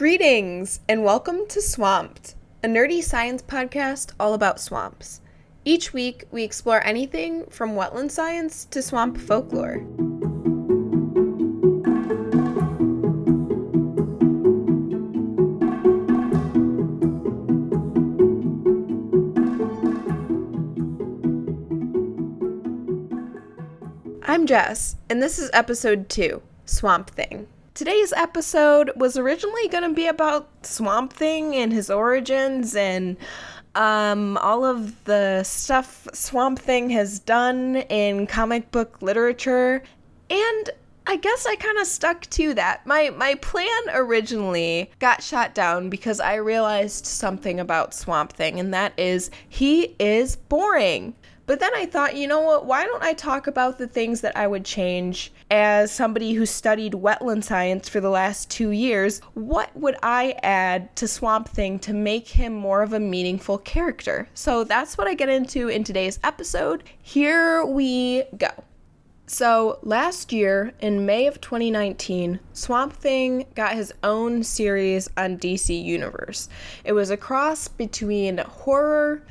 Greetings and welcome to Swamped, a nerdy science podcast all about swamps. Each week, we explore anything from wetland science to swamp folklore. I'm Jess, and this is episode two Swamp Thing. Today's episode was originally going to be about Swamp Thing and his origins and um, all of the stuff Swamp Thing has done in comic book literature. And I guess I kind of stuck to that. My my plan originally got shot down because I realized something about Swamp Thing and that is he is boring. But then I thought, you know what? Why don't I talk about the things that I would change as somebody who studied wetland science for the last two years? What would I add to Swamp Thing to make him more of a meaningful character? So that's what I get into in today's episode. Here we go. So, last year, in May of 2019, Swamp Thing got his own series on DC Universe. It was a cross between horror,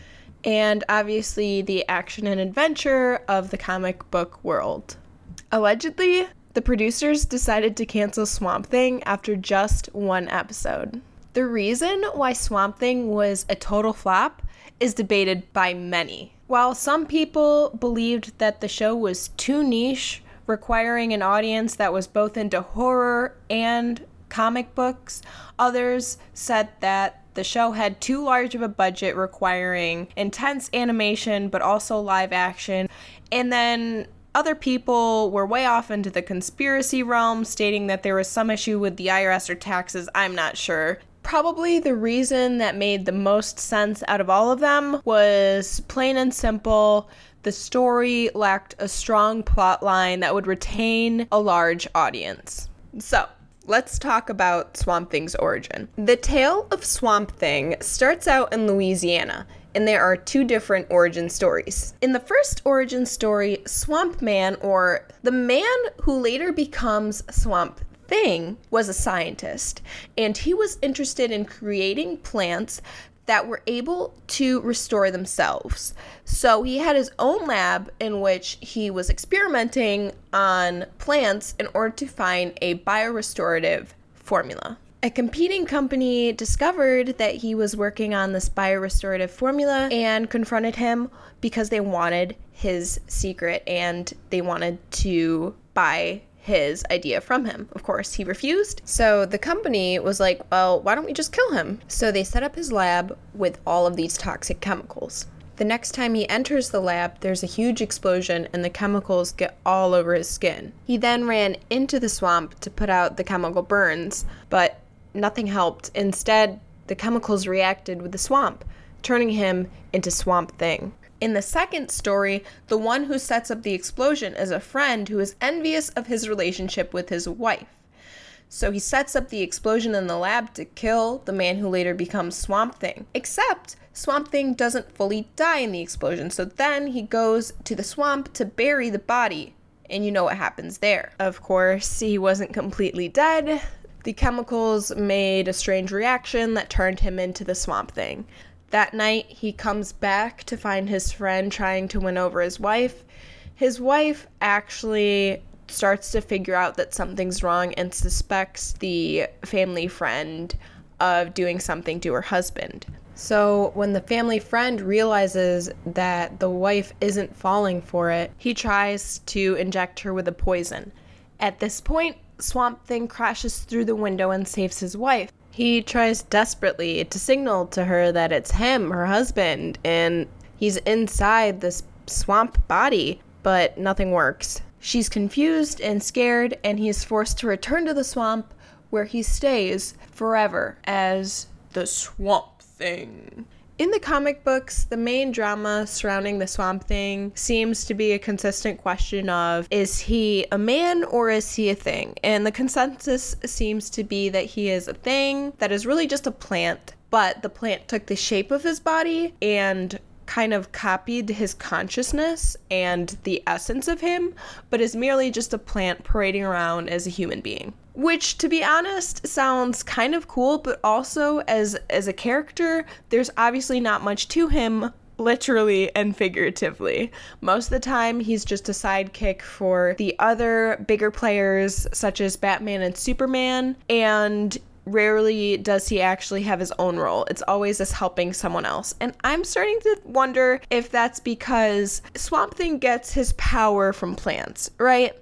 and obviously the action and adventure of the comic book world. Allegedly, the producers decided to cancel Swamp Thing after just one episode. The reason why Swamp Thing was a total flop is debated by many. While some people believed that the show was too niche, requiring an audience that was both into horror and comic books, others said that the show had too large of a budget, requiring intense animation but also live action. And then other people were way off into the conspiracy realm, stating that there was some issue with the IRS or taxes. I'm not sure. Probably the reason that made the most sense out of all of them was plain and simple. The story lacked a strong plot line that would retain a large audience. So, let's talk about Swamp Thing's origin. The tale of Swamp Thing starts out in Louisiana, and there are two different origin stories. In the first origin story, Swamp Man, or the man who later becomes Swamp Thing, was a scientist, and he was interested in creating plants that were able to restore themselves. So he had his own lab in which he was experimenting on plants in order to find a biorestorative formula. A competing company discovered that he was working on this biorestorative formula and confronted him because they wanted his secret and they wanted to buy his idea from him. Of course, he refused. So the company was like, well, why don't we just kill him? So they set up his lab with all of these toxic chemicals. The next time he enters the lab, there's a huge explosion and the chemicals get all over his skin. He then ran into the swamp to put out the chemical burns, but nothing helped. Instead, the chemicals reacted with the swamp, turning him into Swamp Thing. In the second story, the one who sets up the explosion is a friend who is envious of his relationship with his wife. So he sets up the explosion in the lab to kill the man who later becomes Swamp Thing. Except Swamp Thing doesn't fully die in the explosion, so then he goes to the swamp to bury the body. And you know what happens there. Of course, he wasn't completely dead. The chemicals made a strange reaction that turned him into the Swamp Thing. That night, he comes back to find his friend trying to win over his wife. His wife actually starts to figure out that something's wrong and suspects the family friend of doing something to her husband. So, when the family friend realizes that the wife isn't falling for it, he tries to inject her with a poison. At this point, Swamp Thing crashes through the window and saves his wife. He tries desperately to signal to her that it's him, her husband, and he's inside this swamp body, but nothing works. She's confused and scared, and he's forced to return to the swamp where he stays forever as the Swamp Thing. In the comic books, the main drama surrounding the Swamp Thing seems to be a consistent question of is he a man or is he a thing? And the consensus seems to be that he is a thing that is really just a plant, but the plant took the shape of his body and kind of copied his consciousness and the essence of him, but is merely just a plant parading around as a human being. Which to be honest sounds kind of cool, but also as as a character, there's obviously not much to him literally and figuratively. Most of the time, he's just a sidekick for the other bigger players, such as Batman and Superman, and rarely does he actually have his own role. It's always as helping someone else. And I'm starting to wonder if that's because Swamp Thing gets his power from plants, right?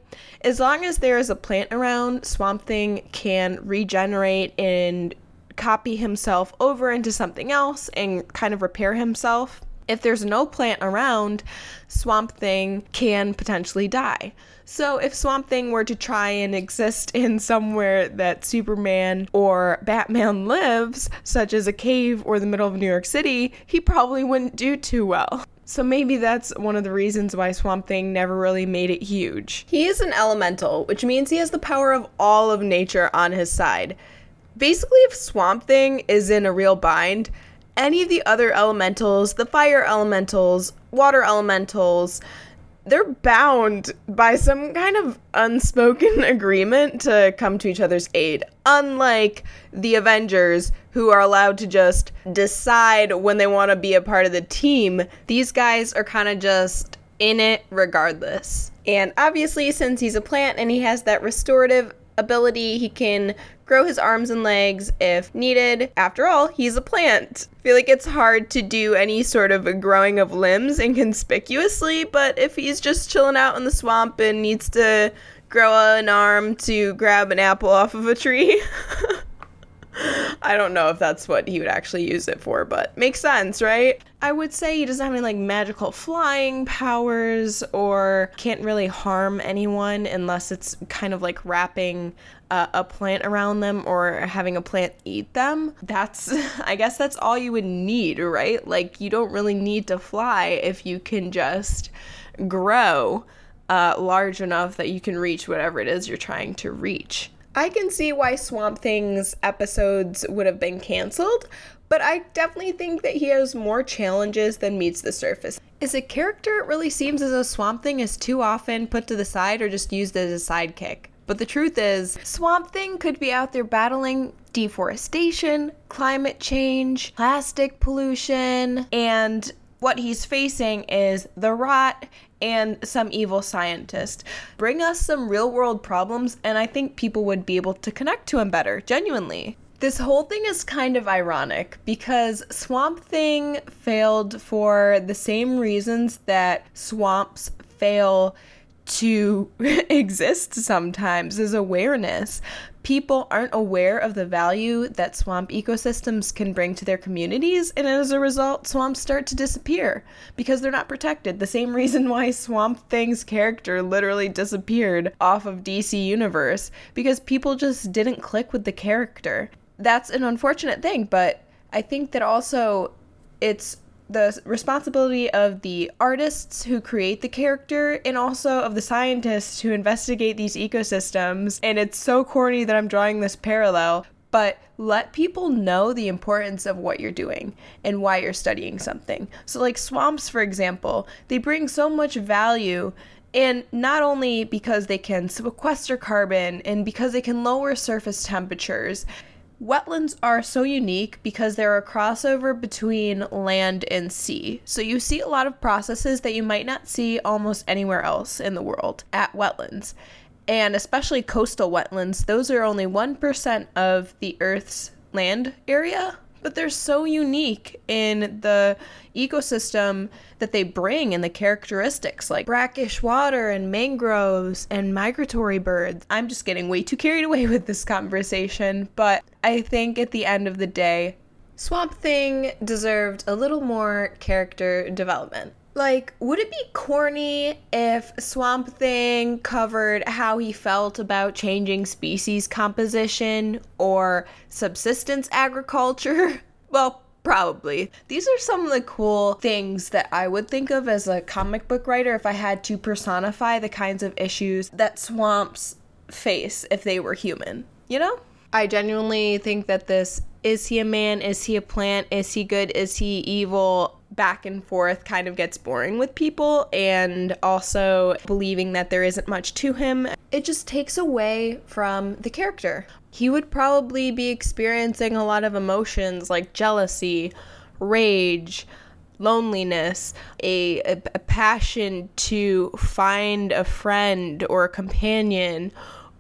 As long as there is a plant around, Swamp Thing can regenerate and copy himself over into something else and kind of repair himself. If there's no plant around, Swamp Thing can potentially die. So, if Swamp Thing were to try and exist in somewhere that Superman or Batman lives, such as a cave or the middle of New York City, he probably wouldn't do too well. So maybe that's one of the reasons why Swamp Thing never really made it huge. He is an elemental, which means he has the power of all of nature on his side. Basically, if Swamp Thing is in a real bind, any of the other elementals, the fire elementals, water elementals, they're bound by some kind of unspoken agreement to come to each other's aid. Unlike the Avengers, who are allowed to just decide when they want to be a part of the team, these guys are kind of just in it regardless. And obviously, since he's a plant and he has that restorative ability, he can grow his arms and legs if needed. After all, he's a plant. I feel like it's hard to do any sort of a growing of limbs inconspicuously, but if he's just chilling out in the swamp and needs to grow an arm to grab an apple off of a tree. I don't know if that's what he would actually use it for, but makes sense, right? I would say he doesn't have any like magical flying powers or can't really harm anyone unless it's kind of like wrapping uh, a plant around them or having a plant eat them. That's, I guess, that's all you would need, right? Like, you don't really need to fly if you can just grow uh, large enough that you can reach whatever it is you're trying to reach. I can see why Swamp Thing's episodes would have been canceled, but I definitely think that he has more challenges than meets the surface. As a character, it really seems as though Swamp Thing is too often put to the side or just used as a sidekick. But the truth is, Swamp Thing could be out there battling deforestation, climate change, plastic pollution, and what he's facing is the rot and some evil scientist. Bring us some real world problems, and I think people would be able to connect to him better, genuinely. This whole thing is kind of ironic because Swamp Thing failed for the same reasons that swamps fail to exist sometimes is awareness. People aren't aware of the value that swamp ecosystems can bring to their communities, and as a result, swamps start to disappear because they're not protected. The same reason why Swamp Thing's character literally disappeared off of DC Universe because people just didn't click with the character. That's an unfortunate thing, but I think that also it's the responsibility of the artists who create the character and also of the scientists who investigate these ecosystems. And it's so corny that I'm drawing this parallel, but let people know the importance of what you're doing and why you're studying something. So, like swamps, for example, they bring so much value. And not only because they can sequester carbon and because they can lower surface temperatures, Wetlands are so unique because they're a crossover between land and sea. So you see a lot of processes that you might not see almost anywhere else in the world at wetlands. And especially coastal wetlands, those are only 1% of the Earth's land area but they're so unique in the ecosystem that they bring and the characteristics like brackish water and mangroves and migratory birds. I'm just getting way too carried away with this conversation, but I think at the end of the day, Swamp Thing deserved a little more character development. Like, would it be corny if Swamp Thing covered how he felt about changing species composition or subsistence agriculture? well, probably. These are some of the cool things that I would think of as a comic book writer if I had to personify the kinds of issues that swamps face if they were human. You know? I genuinely think that this is he a man? Is he a plant? Is he good? Is he evil? Back and forth kind of gets boring with people, and also believing that there isn't much to him. It just takes away from the character. He would probably be experiencing a lot of emotions like jealousy, rage, loneliness, a, a, a passion to find a friend or a companion,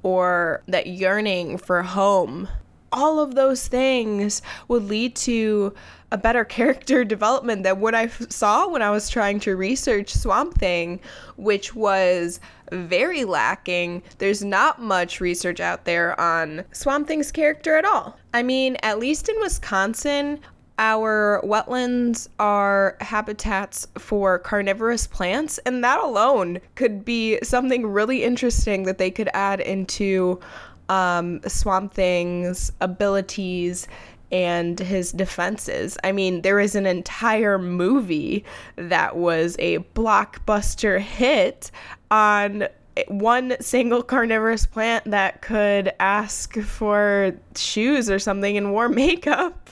or that yearning for home all of those things would lead to a better character development than what I saw when I was trying to research Swamp Thing, which was very lacking. There's not much research out there on Swamp Thing's character at all. I mean, at least in Wisconsin, our wetlands are habitats for carnivorous plants, and that alone could be something really interesting that they could add into um, Swamp Thing's abilities and his defenses. I mean, there is an entire movie that was a blockbuster hit on one single carnivorous plant that could ask for shoes or something and wore makeup.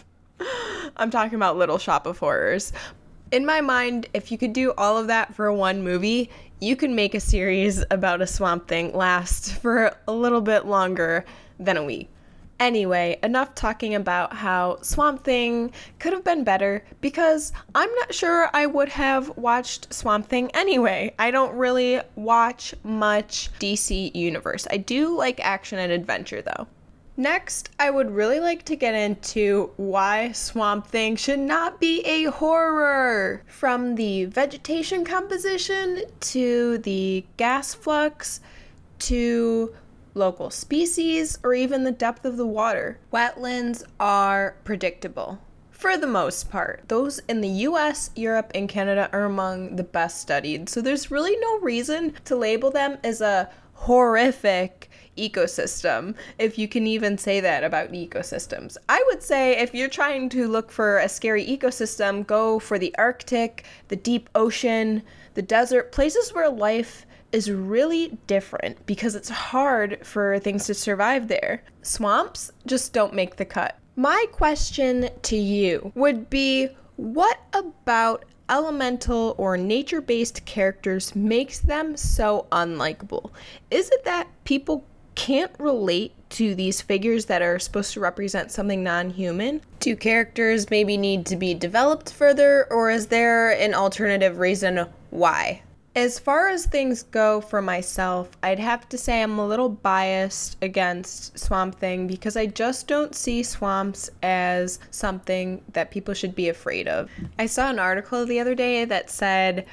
I'm talking about Little Shop of Horrors. In my mind, if you could do all of that for one movie, you can make a series about a swamp thing last for a little bit longer than a week. Anyway, enough talking about how Swamp Thing could have been better because I'm not sure I would have watched Swamp Thing anyway. I don't really watch much DC Universe. I do like action and adventure though. Next, I would really like to get into why Swamp Thing should not be a horror. From the vegetation composition to the gas flux to local species or even the depth of the water. Wetlands are predictable. For the most part, those in the US, Europe, and Canada are among the best studied, so there's really no reason to label them as a horrific ecosystem, if you can even say that about ecosystems. I would say if you're trying to look for a scary ecosystem, go for the Arctic, the deep ocean, the desert, places where life is really different because it's hard for things to survive there. Swamps just don't make the cut. My question to you would be what about elemental or nature based characters makes them so unlikable? Is it that people can't relate to these figures that are supposed to represent something non human? Do characters maybe need to be developed further, or is there an alternative reason why? As far as things go for myself, I'd have to say I'm a little biased against Swamp Thing because I just don't see swamps as something that people should be afraid of. I saw an article the other day that said,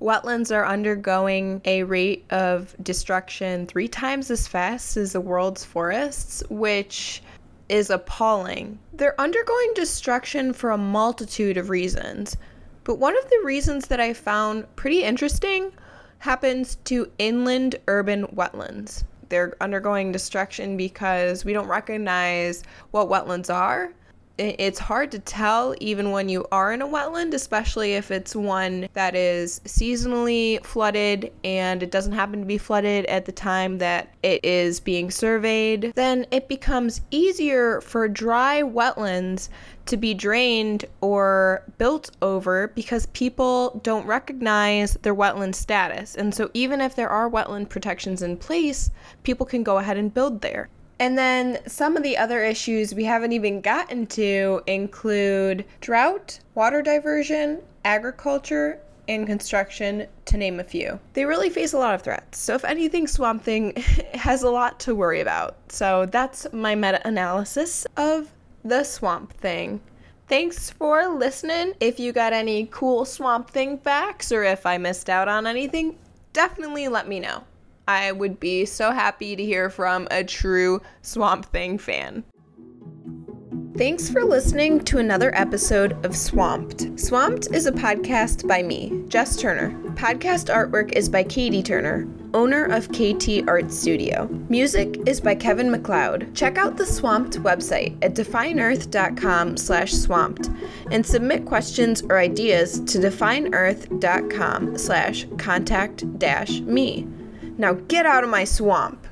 Wetlands are undergoing a rate of destruction three times as fast as the world's forests, which is appalling. They're undergoing destruction for a multitude of reasons. But one of the reasons that I found pretty interesting happens to inland urban wetlands. They're undergoing destruction because we don't recognize what wetlands are it's hard to tell even when you are in a wetland, especially if it's one that is seasonally flooded and it doesn't happen to be flooded at the time that it is being surveyed. Then it becomes easier for dry wetlands to be drained or built over because people don't recognize their wetland status. And so, even if there are wetland protections in place, people can go ahead and build there. And then some of the other issues we haven't even gotten to include drought, water diversion, agriculture, and construction, to name a few. They really face a lot of threats. So, if anything, Swamp Thing has a lot to worry about. So, that's my meta analysis of the Swamp Thing. Thanks for listening. If you got any cool Swamp Thing facts or if I missed out on anything, definitely let me know. I would be so happy to hear from a true Swamp Thing fan. Thanks for listening to another episode of Swamped. Swamped is a podcast by me, Jess Turner. Podcast artwork is by Katie Turner, owner of KT Art Studio. Music is by Kevin MacLeod. Check out the Swamped website at defineearth.com slash swamped and submit questions or ideas to defineearth.com slash contact dash me. Now get out of my swamp.